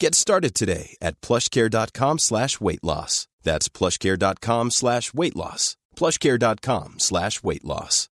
Get started today at plushcare.com slash weight loss. That's plushcare.com slash weight loss. plushcare.com slash weight loss.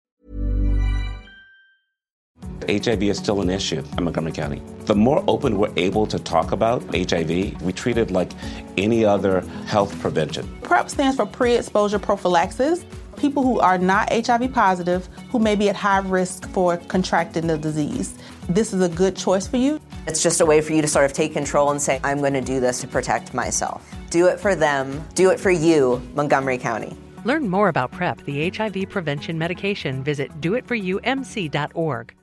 HIV is still an issue in Montgomery County. The more open we're able to talk about HIV, we treat it like any other health prevention. PrEP stands for pre exposure prophylaxis. People who are not HIV positive who may be at high risk for contracting the disease. This is a good choice for you. It's just a way for you to sort of take control and say, I'm going to do this to protect myself. Do it for them, do it for you, Montgomery County. Learn more about PrEP, the HIV prevention medication. Visit doitforyoumc.org.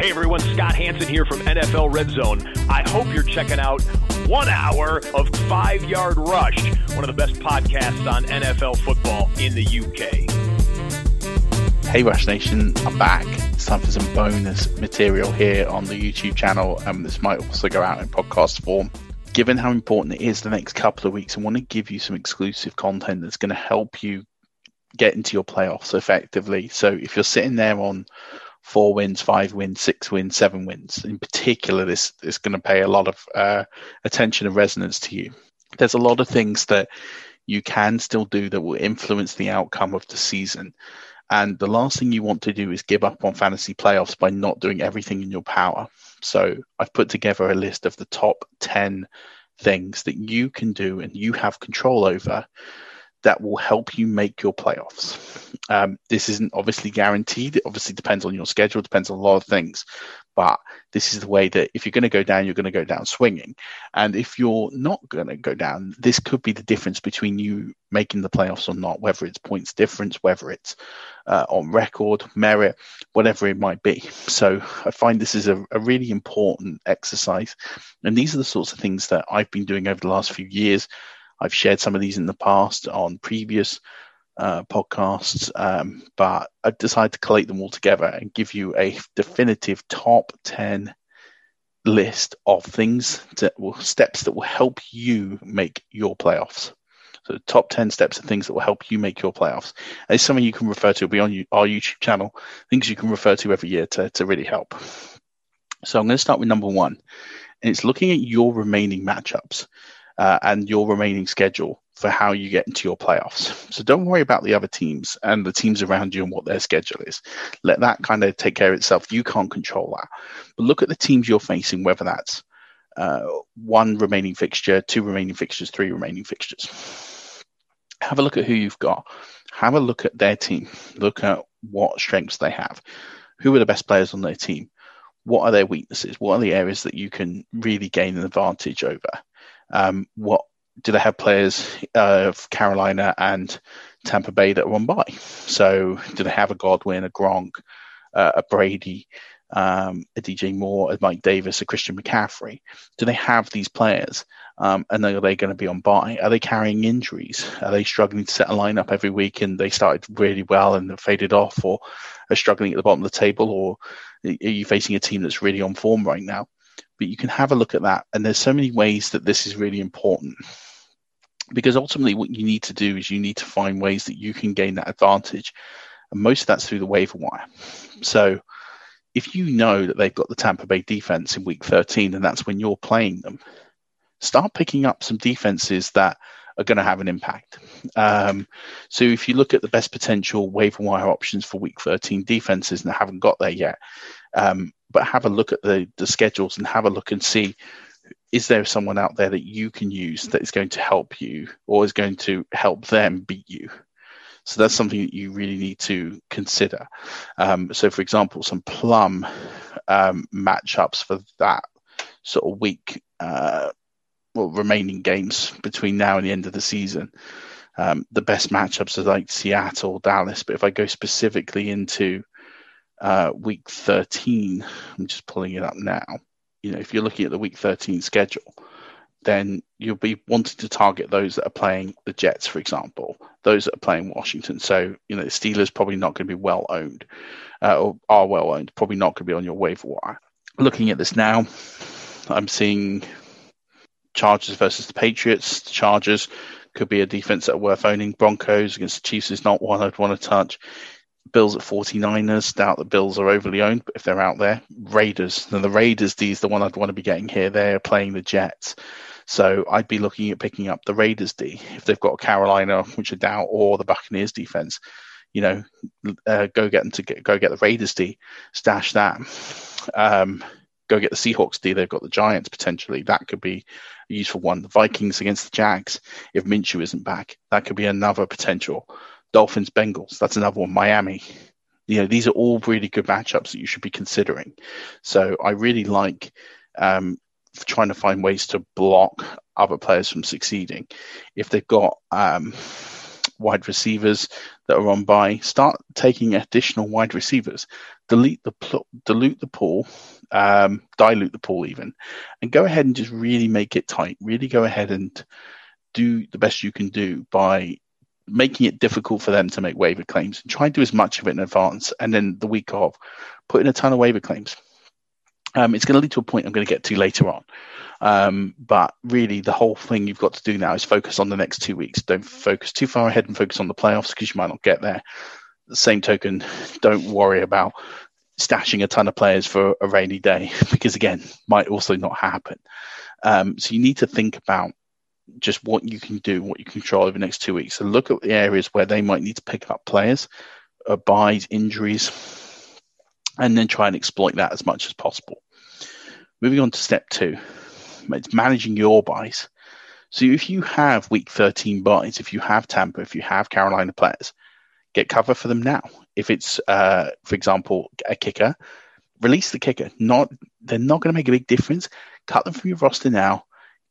Hey everyone, Scott Hanson here from NFL Red Zone. I hope you're checking out one hour of Five Yard Rush, one of the best podcasts on NFL football in the UK. Hey Rush Nation, I'm back. It's time for some bonus material here on the YouTube channel. Um, this might also go out in podcast form. Given how important it is the next couple of weeks, I want to give you some exclusive content that's going to help you get into your playoffs effectively. So if you're sitting there on four wins, five wins, six wins, seven wins, in particular, this is going to pay a lot of uh, attention and resonance to you. There's a lot of things that you can still do that will influence the outcome of the season. And the last thing you want to do is give up on fantasy playoffs by not doing everything in your power. So I've put together a list of the top 10 things that you can do and you have control over that will help you make your playoffs. Um, this isn't obviously guaranteed. It obviously depends on your schedule, depends on a lot of things. But this is the way that if you're going to go down, you're going to go down swinging. And if you're not going to go down, this could be the difference between you making the playoffs or not, whether it's points difference, whether it's uh, on record, merit, whatever it might be. So I find this is a, a really important exercise. And these are the sorts of things that I've been doing over the last few years. I've shared some of these in the past on previous uh, podcasts, um, but I've decided to collate them all together and give you a definitive top 10 list of things that will steps that will help you make your playoffs. So the top 10 steps of things that will help you make your playoffs. And it's something you can refer to, be on our YouTube channel, things you can refer to every year to, to really help. So I'm going to start with number one, and it's looking at your remaining matchups uh, and your remaining schedule for how you get into your playoffs. So don't worry about the other teams and the teams around you and what their schedule is. Let that kind of take care of itself. You can't control that. But look at the teams you're facing, whether that's uh, one remaining fixture, two remaining fixtures, three remaining fixtures. Have a look at who you've got. Have a look at their team. Look at what strengths they have. Who are the best players on their team? What are their weaknesses? What are the areas that you can really gain an advantage over? Um, what do they have players uh, of Carolina and Tampa Bay that on bye? So do they have a Godwin, a Gronk, uh, a Brady, um, a DJ Moore, a Mike Davis, a Christian McCaffrey? Do they have these players? Um, and are they going to be on bye? Are they carrying injuries? Are they struggling to set a lineup every week and they started really well and faded off, or are struggling at the bottom of the table, or are you facing a team that's really on form right now? But you can have a look at that. And there's so many ways that this is really important. Because ultimately, what you need to do is you need to find ways that you can gain that advantage. And most of that's through the waiver wire. So if you know that they've got the Tampa Bay defense in week 13 and that's when you're playing them, start picking up some defenses that are going to have an impact. Um, so if you look at the best potential waiver wire options for week 13 defenses and haven't got there yet, um, but have a look at the, the schedules and have a look and see is there someone out there that you can use that is going to help you or is going to help them beat you? So that's something that you really need to consider. Um, so, for example, some plum um, matchups for that sort of week, uh, well, remaining games between now and the end of the season. Um, the best matchups are like Seattle, Dallas. But if I go specifically into uh, week 13, I'm just pulling it up now. You know, if you're looking at the week 13 schedule, then you'll be wanting to target those that are playing the Jets, for example, those that are playing Washington. So, you know, the Steelers probably not going to be well owned uh, or are well owned, probably not going to be on your waiver wire. Looking at this now, I'm seeing Chargers versus the Patriots. The Chargers could be a defense that are worth owning. Broncos against the Chiefs is not one I'd want to touch. Bills at 49ers. Doubt the Bills are overly owned, but if they're out there, Raiders. Then the Raiders, D's the one I'd want to be getting here. They're playing the Jets. So I'd be looking at picking up the Raiders D if they've got Carolina, which I doubt, or the Buccaneers defense. You know, uh, go get them to get, go get the Raiders D, stash that. Um, go get the Seahawks D. They've got the Giants potentially. That could be a useful one. The Vikings against the Jags. If Minshew isn't back, that could be another potential. Dolphins Bengals. That's another one. Miami. You know, these are all really good matchups that you should be considering. So I really like um, trying to find ways to block other players from succeeding. If they've got um, wide receivers that are on bye, start taking additional wide receivers. Delete the pl- dilute the pool, um, dilute the pool even, and go ahead and just really make it tight. Really go ahead and do the best you can do by making it difficult for them to make waiver claims and try and do as much of it in advance. And then the week of, put in a ton of waiver claims um, it's going to lead to a point I'm going to get to later on. Um, but really, the whole thing you've got to do now is focus on the next two weeks. Don't focus too far ahead and focus on the playoffs because you might not get there. The same token, don't worry about stashing a ton of players for a rainy day because, again, might also not happen. Um, so you need to think about just what you can do, what you can control over the next two weeks. So look at the areas where they might need to pick up players, byes, injuries, and then try and exploit that as much as possible. Moving on to step two, it's managing your byes. So if you have week 13 byes, if you have Tampa, if you have Carolina players, get cover for them now. If it's, uh, for example, a kicker, release the kicker. Not they're not going to make a big difference. Cut them from your roster now.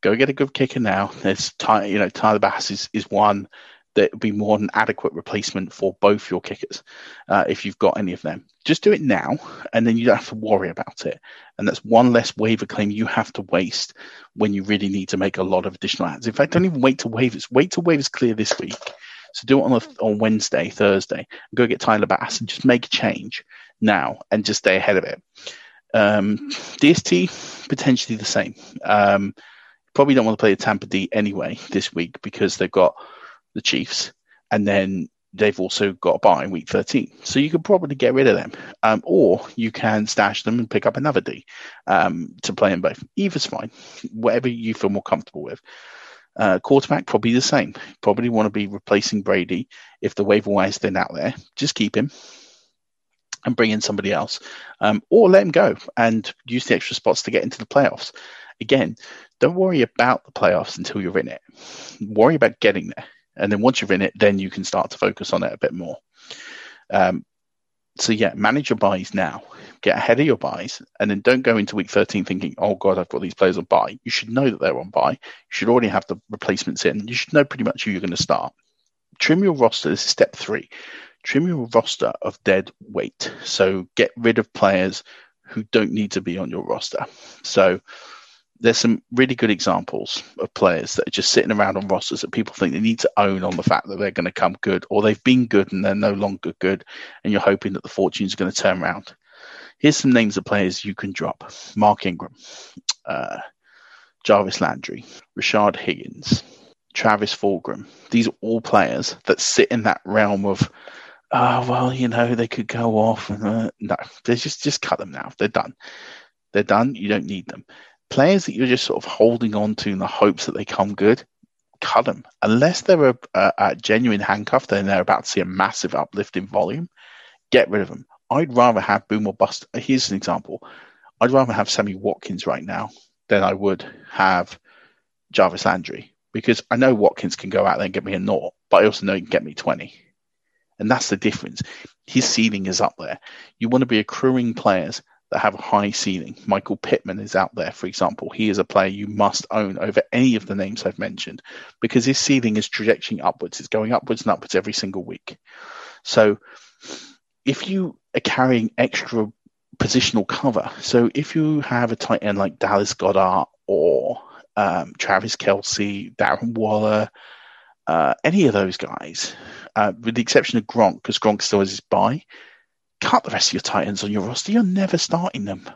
Go get a good kicker now. There's Ty, you know Tyler Bass is, is one that would be more than adequate replacement for both your kickers uh, if you've got any of them. Just do it now, and then you don't have to worry about it. And that's one less waiver claim you have to waste when you really need to make a lot of additional adds. In fact, don't even wait to waivers. Wait till waivers clear this week. So do it on a, on Wednesday, Thursday. Go get Tyler Bass and just make a change now and just stay ahead of it. Um, DST potentially the same. Um, probably don't want to play a Tampa D anyway this week because they've got the Chiefs, and then they've also got a bye in week 13. So you could probably get rid of them. Um, or you can stash them and pick up another D um, to play in both. Either's fine, whatever you feel more comfortable with. Uh, quarterback, probably the same. Probably want to be replacing Brady if the waiver wire is thin out there. Just keep him and bring in somebody else. Um, or let him go and use the extra spots to get into the playoffs. Again, don't worry about the playoffs until you're in it. Worry about getting there. And then once you're in it, then you can start to focus on it a bit more. Um, so yeah, manage your byes now. Get ahead of your byes, and then don't go into week 13 thinking, "Oh God, I've got these players on bye." You should know that they're on bye. You should already have the replacements in. You should know pretty much who you're going to start. Trim your roster. This is step three. Trim your roster of dead weight. So get rid of players who don't need to be on your roster. So there's some really good examples of players that are just sitting around on rosters that people think they need to own on the fact that they're going to come good or they've been good and they're no longer good and you're hoping that the fortunes are going to turn around. Here's some names of players you can drop: Mark Ingram, uh, Jarvis Landry, Rashard Higgins, Travis Fulgham. These are all players that sit in that realm of, oh well, you know, they could go off. And, uh, no, they just just cut them now. They're done. They're done. You don't need them. Players that you're just sort of holding on to in the hopes that they come good, cut them. Unless they're a, a, a genuine handcuff, then they're about to see a massive uplift in volume. Get rid of them. I'd rather have boom or bust. Here's an example. I'd rather have Sammy Watkins right now than I would have Jarvis Landry because I know Watkins can go out there and get me a naught, but I also know he can get me 20. And that's the difference. His ceiling is up there. You want to be accruing players that have a high ceiling. Michael Pittman is out there, for example. He is a player you must own over any of the names I've mentioned because his ceiling is trajectory upwards. It's going upwards and upwards every single week. So if you are carrying extra positional cover. So if you have a tight end like Dallas Goedert or um, Travis Kelce, Darren Waller, uh, any of those guys, uh, with the exception of Gronk, because Gronk still has his bye, cut the rest of your tight ends on your roster. You're never starting them.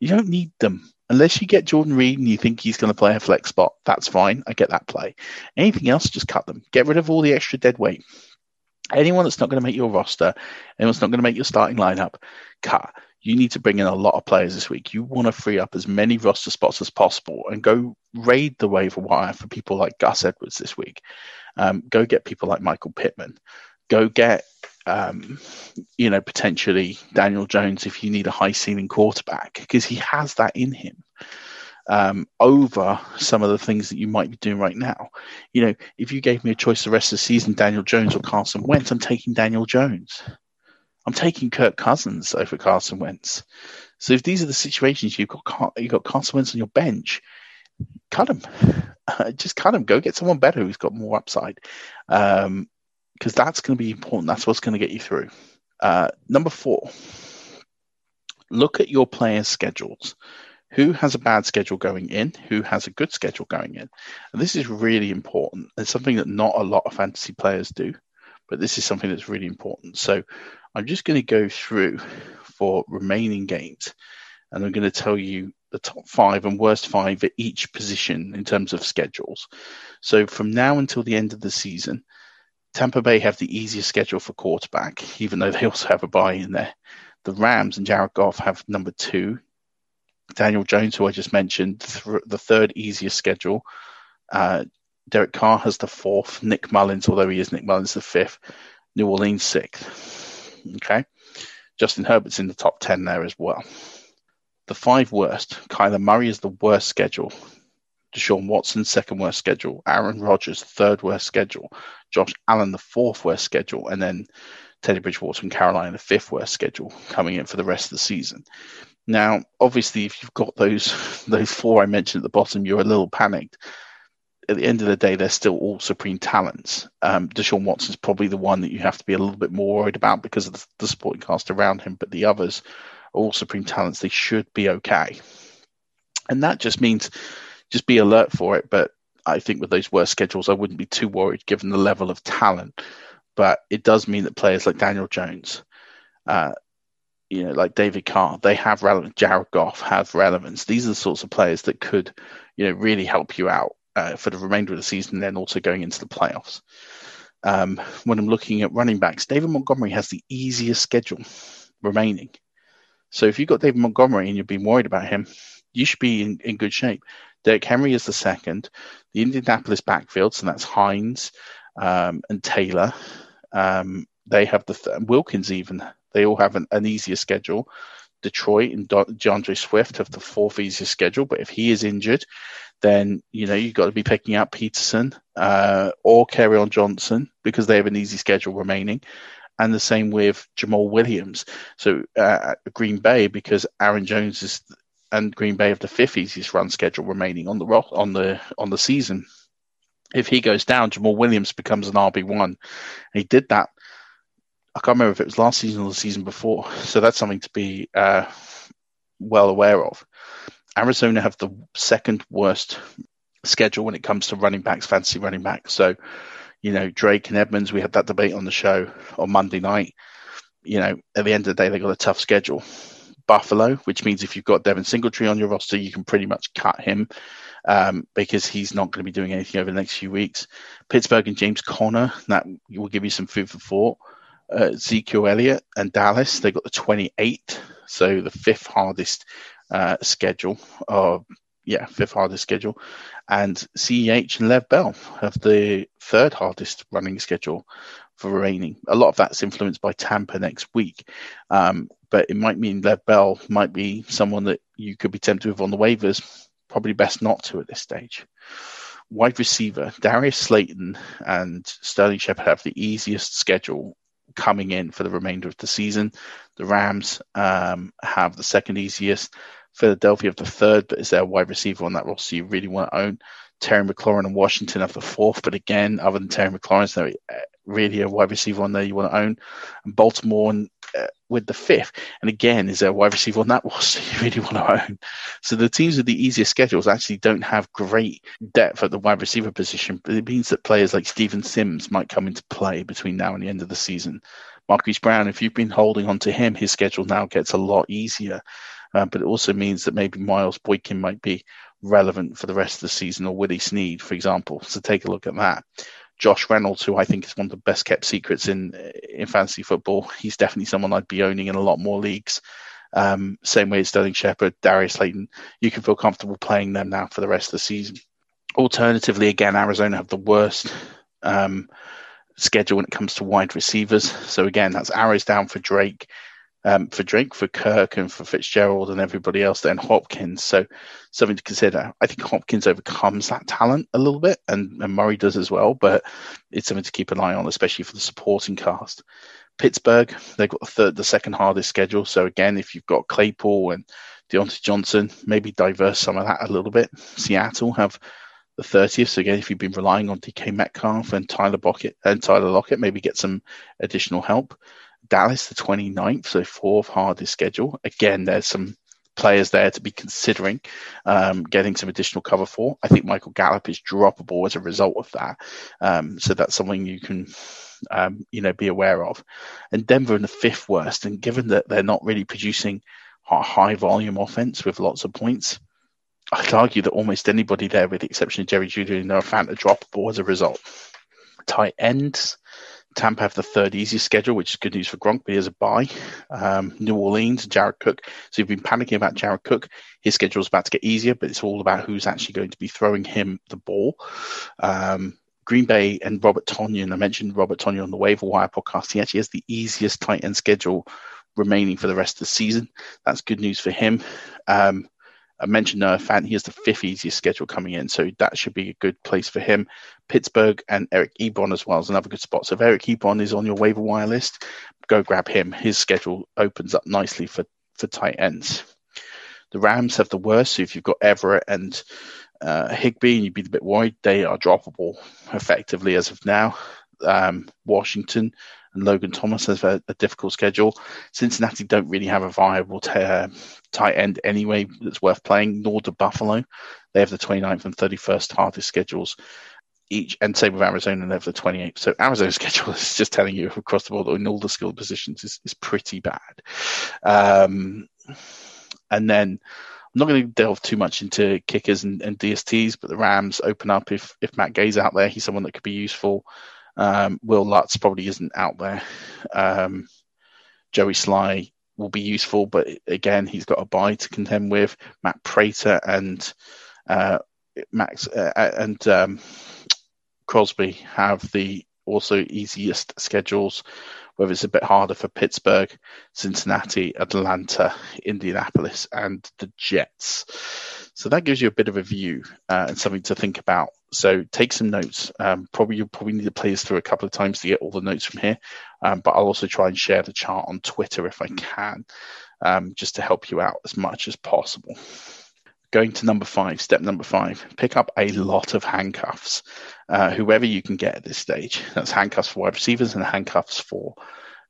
You don't need them. Unless you get Jordan Reed and you think he's going to play a flex spot, that's fine. I get that play. Anything else, just cut them. Get rid of all the extra dead weight. Anyone that's not going to make your roster, anyone that's not going to make your starting lineup, cut you need to bring in a lot of players this week. You want to free up as many roster spots as possible and go raid the waiver wire for people like Gus Edwards this week. Um, go get people like Michael Pittman. Go get, um, you know, potentially Daniel Jones if you need a high ceiling quarterback because he has that in him. Um, over some of the things that you might be doing right now. You know, if you gave me a choice the rest of the season, Daniel Jones or Carson Wentz, I'm taking Daniel Jones. I'm taking Kirk Cousins over Carson Wentz. So if these are the situations you've got, you've got Carson Wentz on your bench, cut him. Just cut him. Go get someone better who's got more upside, because that's going to be important. That's what's going to get you through. Uh, number four, look at your players' schedules. Who has a bad schedule going in? Who has a good schedule going in? And this is really important. It's something that not a lot of fantasy players do, but this is something that's really important. So I'm just going to go through for remaining games and I'm going to tell you the top five and worst five at each position in terms of schedules. So from now until the end of the season, Tampa Bay have the easiest schedule for quarterback, even though they also have a bye in there. The Rams and Jared Goff have number two. Daniel Jones, who I just mentioned, th- the third easiest schedule. Uh, Derek Carr has the fourth. Nick Mullens, although he is Nick Mullens, the fifth. New Orleans sixth. Okay. Justin Herbert's in the top 10 there as well. The five worst Kyler Murray is the worst schedule. Deshaun Watson, second worst schedule. Aaron Rodgers, third worst schedule. Josh Allen, the fourth worst schedule. And then Teddy Bridgewater and Carolina, the fifth worst schedule coming in for the rest of the season. Now, obviously, if you've got those those four I mentioned at the bottom, you're a little panicked at the end of the day, they're still all supreme talents. Um, Deshaun Watson's probably the one that you have to be a little bit more worried about because of the, the supporting cast around him, but the others are all supreme talents. They should be okay. And that just means just be alert for it. But I think with those worst schedules, I wouldn't be too worried given the level of talent. But it does mean that players like Daniel Jones, uh, you know, like David Carr, they have relevance. Jared Goff have relevance. These are the sorts of players that could, you know, really help you out uh, for the remainder of the season, then also going into the playoffs. Um, when I'm looking at running backs, David Montgomery has the easiest schedule remaining. So if you've got David Montgomery and you've been worried about him, you should be in, in good shape. Derrick Henry is the second. The Indianapolis backfield, so that's Hines um, and Taylor. Um, they have the th- Wilkins even. They all have an, an easier schedule. Detroit and D'Andre Swift have the fourth easiest schedule, but if he is injured, then you know you've got to be picking up Peterson uh, or on Johnson because they have an easy schedule remaining, and the same with Jamaal Williams. So uh, Green Bay because Aaron Jones is and Green Bay have the fifth easiest run schedule remaining on the on the on the season. If he goes down, Jamaal Williams becomes an RB one. He did that. I can't remember if it was last season or the season before. So that's something to be uh, well aware of. Arizona have the second worst schedule when it comes to running backs, fantasy running backs. So, you know, Drake and Edmonds, we had that debate on the show on Monday night. You know, at the end of the day, they got a tough schedule. Buffalo, which means if you've got Devin Singletary on your roster, you can pretty much cut him um, because he's not going to be doing anything over the next few weeks. Pittsburgh and James Conner, that will give you some food for thought. Uh, Ezekiel Elliott and Dallas, they got the 28th, so the fifth hardest uh, schedule. Yeah, fifth hardest schedule. And CEH and Lev Bell have the third hardest running schedule for remaining. A lot of that's influenced by Tampa next week. Um, but it might mean Lev Bell might be someone that you could be tempted with on the waivers. Probably best not to at this stage. Wide receiver, Darius Slayton and Sterling Shepard have the easiest schedule coming in for the remainder of the season. The Rams um, have the second easiest. Philadelphia have the third, but is there a wide receiver on that roster you really want to own? Terry McLaurin and Washington have the fourth, but again, other than Terry McLaurin, is there really a wide receiver on there you want to own? And Baltimore and, uh, with the fifth, and again, is there a wide receiver on that roster you really want to own? So the teams with the easiest schedules actually don't have great depth at the wide receiver position, but it means that players like Steven Sims might come into play between now and the end of the season. Marquise Brown, if you've been holding on to him, his schedule now gets a lot easier. Uh, but it also means that maybe Miles Boykin might be relevant for the rest of the season, or Willie Snead, for example. So take a look at that. Josh Reynolds, who I think is one of the best kept secrets in in fantasy football, he's definitely someone I'd be owning in a lot more leagues. Um, same way as Sterling Shepard, Darius Slayton, you can feel comfortable playing them now for the rest of the season. Alternatively, again, Arizona have the worst um, schedule when it comes to wide receivers. So again, that's arrows down for Drake, um, for Drake, for Kirk, and for Fitzgerald and everybody else. Then Hopkins. So something to consider. I think Hopkins overcomes that talent a little bit, and, and Murray does as well. But it's something to keep an eye on, especially for the supporting cast. Pittsburgh, they've got the third, the second hardest schedule. So again, if you've got Claypool and Diontae Johnson, maybe diverse some of that a little bit. Seattle have the 30th. So again, if you've been relying on DK Metcalf and Tyler Lockett and Tyler Lockett, maybe get some additional help. Dallas the 29th, so fourth hardest schedule. Again, there's some players there to be considering um, getting some additional cover for. I think Michael Gallup is droppable as a result of that. Um, so that's something you can, um, you know, be aware of. And Denver in the fifth worst, and given that they're not really producing a high volume offense with lots of points, I'd argue that almost anybody there, with the exception of Jerry Jeudy and Noah Fant, are droppable as a result. Tight ends. Tampa have the third easiest schedule, which is good news for Gronk, but he has a bye. Um, New Orleans, Jared Cook. So you've been panicking about Jared Cook. His schedule is about to get easier, but it's all about who's actually going to be throwing him the ball. Um, Green Bay and Robert Tonyan. I mentioned Robert Tonyan on the Waiver Wire podcast. He actually has the easiest tight end schedule remaining for the rest of the season. That's good news for him. Um, I mentioned Noah Fant. He has the fifth easiest schedule coming in, so that should be a good place for him. Pittsburgh and Eric Ebron as well is another good spot. So if Eric Ebron is on your waiver wire list, go grab him. His schedule opens up nicely for, for tight ends. The Rams have the worst. So if you've got Everett and uh, Higbee and you'd be a bit worried, they are droppable effectively as of now. Um, Washington and Logan Thomas has a, a, difficult schedule. Cincinnati don't really have a viable t- uh, tight end anyway that's worth playing, nor do Buffalo. They have the 29th and 31st hardest schedules each, and same with Arizona, they have the 28th. So Arizona's schedule is just telling you across the board in all the skilled positions is, is pretty bad. Um, and then I'm not going to delve too much into kickers and, and, DSTs, but the Rams open up if if Matt Gay's out there, he's someone that could be useful. Um, Wil Lutz probably isn't out there. Um, Joey Slye will be useful, but again, he's got a bye to contend with. Matt Prater and uh, Max uh, and um, Crosby have the also easiest schedules, whether it's a bit harder for Pittsburgh, Cincinnati, Atlanta, Indianapolis, and the Jets. So that gives you a bit of a view uh, and something to think about. So take some notes. Um, probably you'll probably need to play this through a couple of times to get all the notes from here. Um, but I'll also try and share the chart on Twitter if I can, um, just to help you out as much as possible. Going to number five, step number five, pick up a lot of handcuffs, uh, whoever you can get at this stage. That's handcuffs for wide receivers and handcuffs for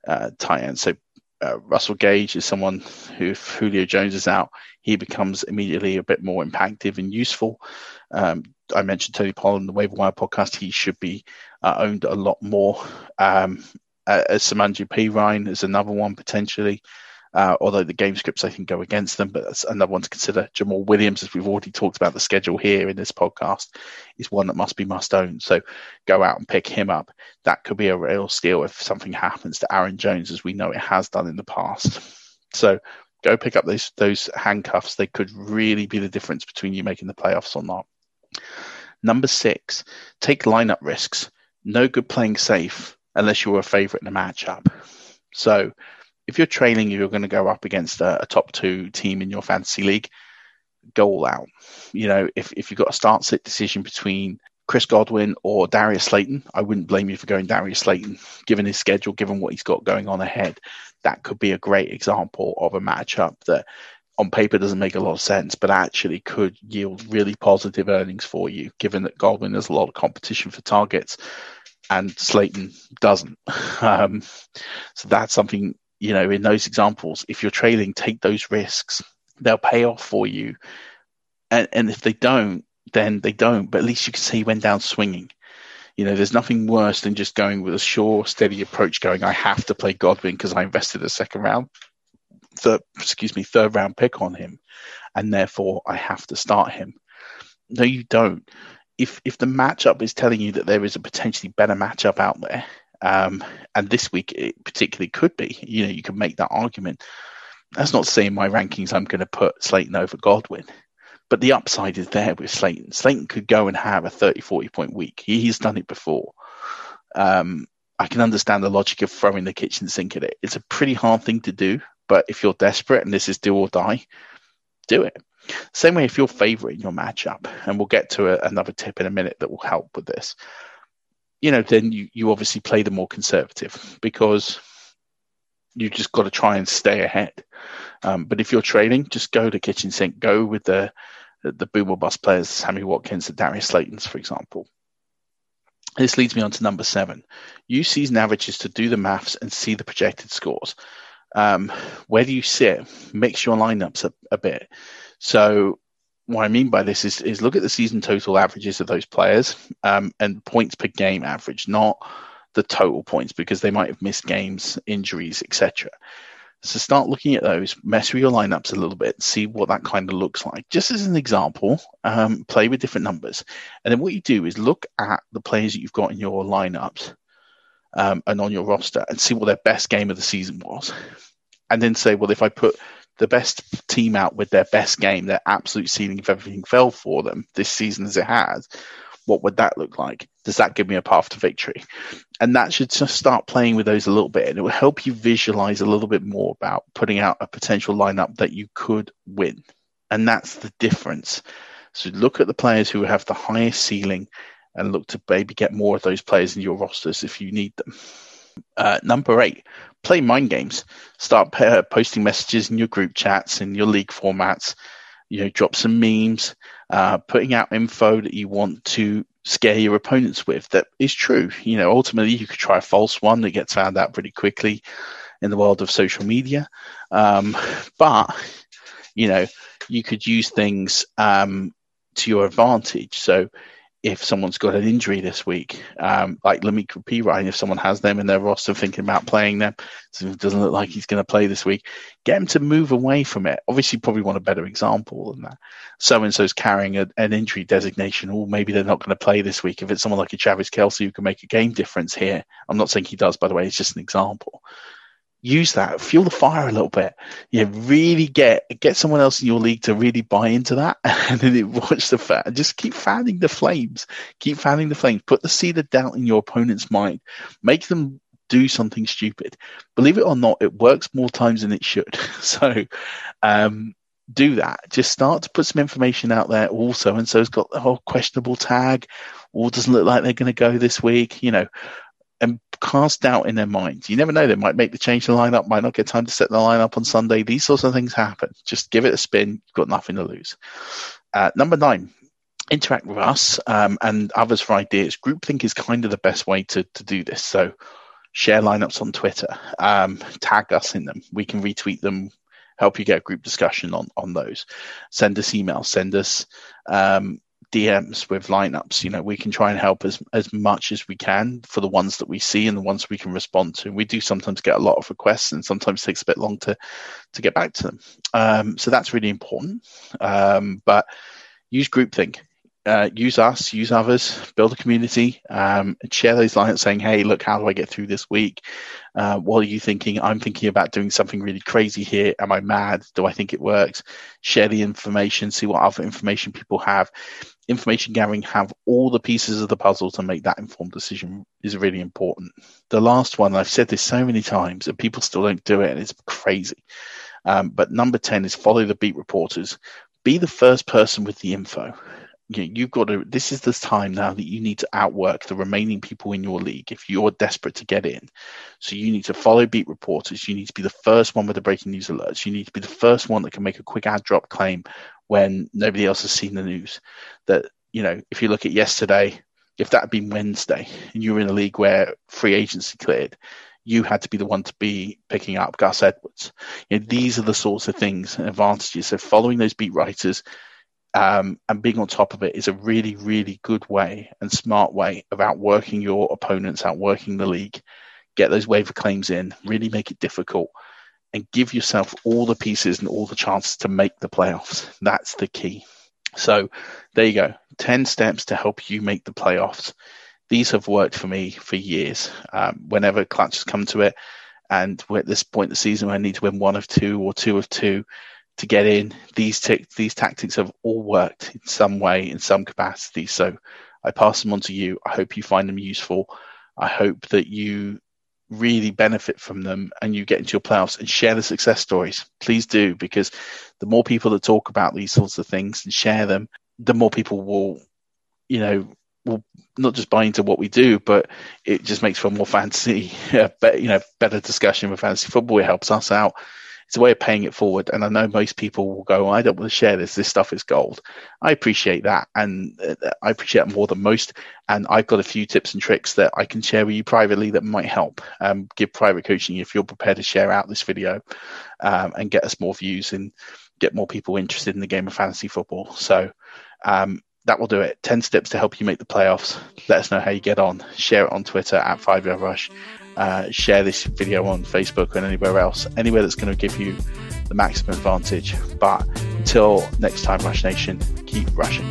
uh, tight ends. So uh, Russell Gage is someone who, if Julio Jones is out, he becomes immediately a bit more impactful and useful. Um, I mentioned Tony Pollard in the Waiver Wire podcast. He should be uh, owned a lot more. Um, uh, Samaje Perine is another one potentially. uh, although the game scripts I think go against them, but that's another one to consider. Jamaal Williams, as we've already talked about the schedule here in this podcast, is one that must be must own. So go out and pick him up. That could be a real steal if something happens to Aaron Jones, as we know it has done in the past. So go pick up those those handcuffs. They could really be the difference between you making the playoffs or not. Number six, take lineup risks. No good playing safe unless you're a favorite in a matchup. So if you're trailing, you're going to go up against a, a, top two team in your fantasy league, go all out. You know, if, if you've got a start sit decision between Chris Godwin or Darius Slayton, I wouldn't blame you for going Darius Slayton, given his schedule, given what he's got going on ahead. That could be a great example of a matchup that on paper doesn't make a lot of sense, but actually could yield really positive earnings for you, given that Godwin has a lot of competition for targets and Slayton doesn't. Um, so that's something, you know, in those examples, if you're trailing, take those risks. They'll pay off for you. And, and if they don't, then they don't. But at least you can say you went down swinging. You know, there's nothing worse than just going with a sure, steady approach, going, I have to play Godwin because I invested a second round, third, excuse me, third round pick on him. And therefore I have to start him. No, you don't if if the matchup is telling you that there is a potentially better matchup out there, um, and this week it particularly could be, you know, you can make that argument. That's not saying my rankings I'm going to put Slayton over Godwin, but the upside is there with Slayton. Slayton could go and have a 30, 40 point week. He, he's done it before. Um, I can understand the logic of throwing the kitchen sink at it. It's a pretty hard thing to do, but if you're desperate and this is do or die, do it. Same way if you're favouring your matchup, and we'll get to a, another tip in a minute that will help with this. You know, then you, you obviously play the more conservative because you just got to try and stay ahead. Um, but if you're trading, just go to kitchen sink. Go with the the boom or bust players, Sammy Watkins and Darius Slayton's, for example. This leads me on to number seven. Use season averages to do the maths and see the projected scores. Um, where do you sit? Mix your lineups a, a bit. So what I mean by this is, is look at the season total averages of those players um, and points per game average, not the total points because they might have missed games, injuries, etc. So start looking at those, mess with your lineups a little bit, see what that kind of looks like. Just as an example, um, play with different numbers, and then what you do is look at the players that you've got in your lineups um, and on your roster, and see what their best game of the season was, and then say, well, if I put the best team out with their best game, their absolute ceiling, if everything fell for them this season as it has, what would that look like? Does that give me a path to victory? And that should just start playing with those a little bit, and it will help you visualize a little bit more about putting out a potential lineup that you could win. And that's the difference. So look at the players who have the highest ceiling and look to maybe get more of those players in your rosters if you need them. Uh, number eight, play mind games. Start uh, posting messages in your group chats in your league formats. You know, drop some memes, uh, putting out info that you want to scare your opponents with. That is true. You know, ultimately, you could try a false one that gets found out pretty quickly in the world of social media. Um, but you know, you could use things um, to your advantage. So if someone's got an injury this week, um, like La'Mical Perine, if someone has them in their roster thinking about playing them, so it doesn't look like he's going to play this week, get him to move away from it. Obviously, probably want a better example than that. So and so's carrying a, an injury designation, or maybe they're not going to play this week. If it's someone like a Travis Kelce who can make a game difference here, I'm not saying he does, by the way, it's just an example use that, fuel the fire a little bit. Yeah, really get get someone else in your league to really buy into that, and then watch the fan. Just keep fanning the flames. Keep fanning the flames. Put the seed of doubt in your opponent's mind. Make them do something stupid. Believe it or not, it works more times than it should. So, um, do that. Just start to put some information out there. Also, and so it's got the whole questionable tag. Or doesn't look like they're going to go this week. You know, cast doubt in their minds. You never know; they might make the change to the lineup, might not get time to set the lineup on Sunday. These sorts of things happen. Just give it a spin. You've got nothing to lose. Uh, number nine, interact with us um, and others for ideas. Groupthink is kind of the best way to to do this. So share lineups on Twitter, um, tag us in them. We can retweet them, help you get a group discussion on on those. Send us emails, send us um, DMs with lineups. You know, we can try and help as as much as we can for the ones that we see and the ones we can respond to. We do sometimes get a lot of requests, and sometimes takes a bit long to to get back to them. Um, so that's really important. Um, but use groupthink uh, use us, use others, build a community, um, share those lines saying, hey, look, how do I get through this week? Uh, what are you thinking? I'm thinking about doing something really crazy here. Am I mad? Do I think it works? Share the information, see what other information people have. Information gathering, have all the pieces of the puzzle to make that informed decision is really important. The last one, I've said this so many times, and people still don't do it, and it's crazy. Um, but number 10 is follow the beat reporters. Be the first person with the info you know, you've got to this is the time now that you need to outwork the remaining people in your league if you're desperate to get in so you need to follow beat reporters you need to be the first one with the breaking news alerts you need to be the first one that can make a quick add drop claim when nobody else has seen the news that you know if you look at yesterday if that had been wednesday and you were in a league where free agency cleared you had to be the one to be picking up Gus Edwards. You know, these are the sorts of things and advantages. So following those beat writers, um, and being on top of it is a really, really good way and smart way of outworking your opponents, outworking the league. Get those waiver claims in, really make it difficult, and give yourself all the pieces and all the chances to make the playoffs. That's the key. So there you go 10 steps to help you make the playoffs. These have worked for me for years. Um, whenever clutches come to it, and we're at this point in the season I need to win one of two or two of two, to get in. These t- these tactics have all worked in some way, in some capacity. So I pass them on to you. I hope you find them useful. I hope that you really benefit from them and you get into your playoffs and share the success stories. Please do, because the more people that talk about these sorts of things and share them, the more people will, you know, will not just buy into what we do, but it just makes for a more fancy, uh, you know, better discussion with fantasy football. It helps us out it's a way of paying it forward. And I know most people will go, I don't want to share this. This stuff is gold. I appreciate that. And uh, I appreciate it more than most. And I've got a few tips and tricks that I can share with you privately that might help um, give private coaching if you're prepared to share out this video um, and get us more views and get more people interested in the game of fantasy football. So, um, that will do it. 10 steps to help you make the playoffs. Let us know how you get on. Share it on Twitter at 5 Yard Rush uh, share this video on Facebook and anywhere else, anywhere that's going to give you the maximum advantage. But until next time, Rush Nation, keep rushing.